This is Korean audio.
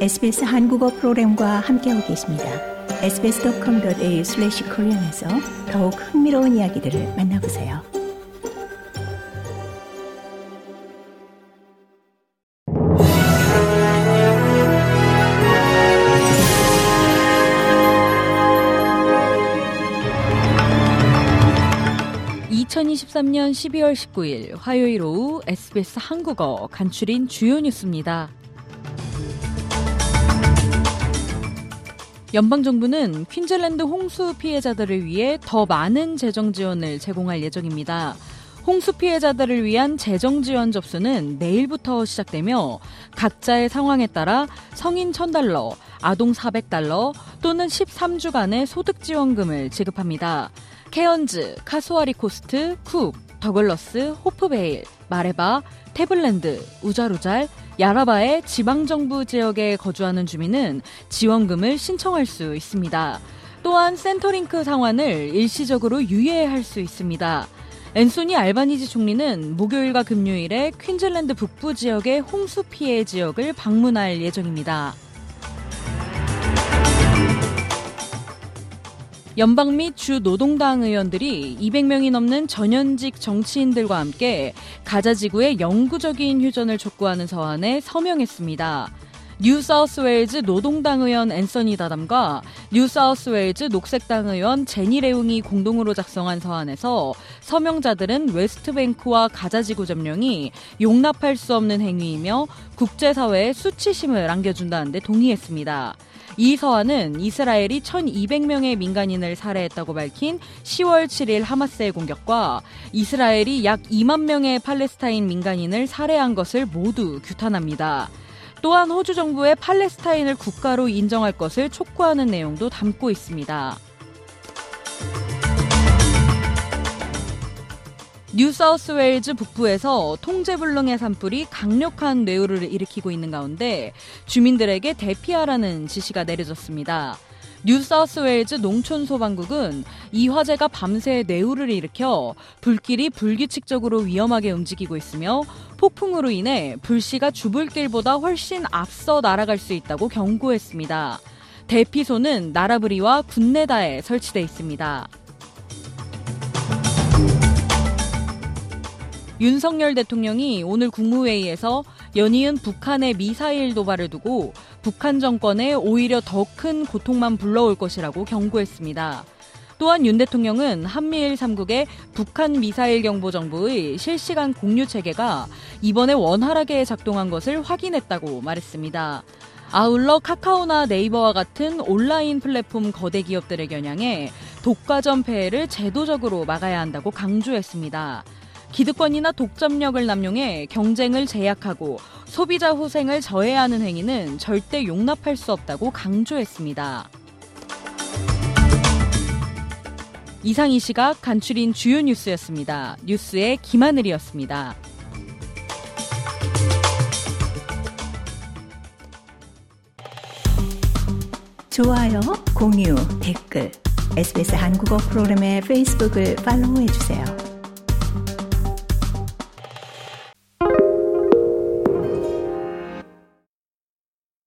SBS 한국어 프로그램과 함께하고 계십니다. sbs.com.au/korean에서 더욱 흥미로운 이야기들을 만나보세요. (2023년 12월 19일) 화요일 오후 SBS 한국어 간추린 주요 뉴스입니다. 연방 정부는 퀸즐랜드 홍수 피해자들을 위해 더 많은 재정 지원을 제공할 예정입니다. 홍수 피해자들을 위한 재정 지원 접수는 내일부터 시작되며 각자의 상황에 따라 성인 1000달러, 아동 400달러 또는 13주간의 소득 지원금을 지급합니다. 케언즈, 카소아리 코스트, 쿡, 더글러스, 호프베일, 마레바, 태블랜드, 우잘우잘, 야라바의 지방정부 지역에 거주하는 주민은 지원금을 신청할 수 있습니다. 또한 센터링크 상환을 일시적으로 유예할 수 있습니다. 앤소니 알바니지 총리는 목요일과 금요일에 퀸즐랜드 북부 지역의 홍수 피해 지역을 방문할 예정입니다. 연방 및 주 노동당 의원들이 200명이 넘는 전현직 정치인들과 함께 가자 지구의 영구적인 휴전을 촉구하는 서한에 서명했습니다. 뉴사우스웨일즈 노동당 의원 앤서니 다담과 뉴사우스웨일즈 녹색당 의원 제니 레웅이 공동으로 작성한 서한에서 서명자들은 웨스트뱅크와 가자지구 점령이 용납할 수 없는 행위이며 국제사회에 수치심을 안겨준다는데 동의했습니다. 이 서한은 이스라엘이 1,200명의 민간인을 살해했다고 밝힌 10월 7일 하마스의 공격과 이스라엘이 약 2만 명의 팔레스타인 민간인을 살해한 것을 모두 규탄합니다. 또한 호주 정부의 팔레스타인을 국가로 인정할 것을 촉구하는 내용도 담고 있습니다. 뉴사우스웨일즈 북부에서 통제불능의 산불이 강력한 뇌우를 일으키고 있는 가운데 주민들에게 대피하라는 지시가 내려졌습니다. 뉴사우스웨일즈 농촌소방국은 이 화재가 밤새 뇌우를 일으켜 불길이 불규칙적으로 위험하게 움직이고 있으며 폭풍으로 인해 불씨가 주불길보다 훨씬 앞서 날아갈 수 있다고 경고했습니다. 대피소는 나라브리와 군내다에 설치돼 있습니다. 윤석열 대통령이 오늘 국무회의에서 연이은 북한의 미사일 도발을 두고 북한 정권에 오히려 더 큰 고통만 불러올 것이라고 경고했습니다. 또한 윤 대통령은 한미일 3국의 북한 미사일 경보 정보의 실시간 공유 체계가 이번에 원활하게 작동한 것을 확인했다고 말했습니다. 아울러 카카오나 네이버와 같은 온라인 플랫폼 거대 기업들의 겨냥해 독과점 폐해를 제도적으로 막아야 한다고 강조했습니다. 기득권이나 독점력을 남용해 경쟁을 제약하고 소비자 후생을 저해하는 행위는 절대 용납할 수 없다고 강조했습니다. 이상 이 시각 간추린 주요 뉴스였습니다. 뉴스의 김하늘이었습니다. 좋아요, 공유, 댓글, SBS 한국어 프로그램의 페이스북을 팔로우해주세요.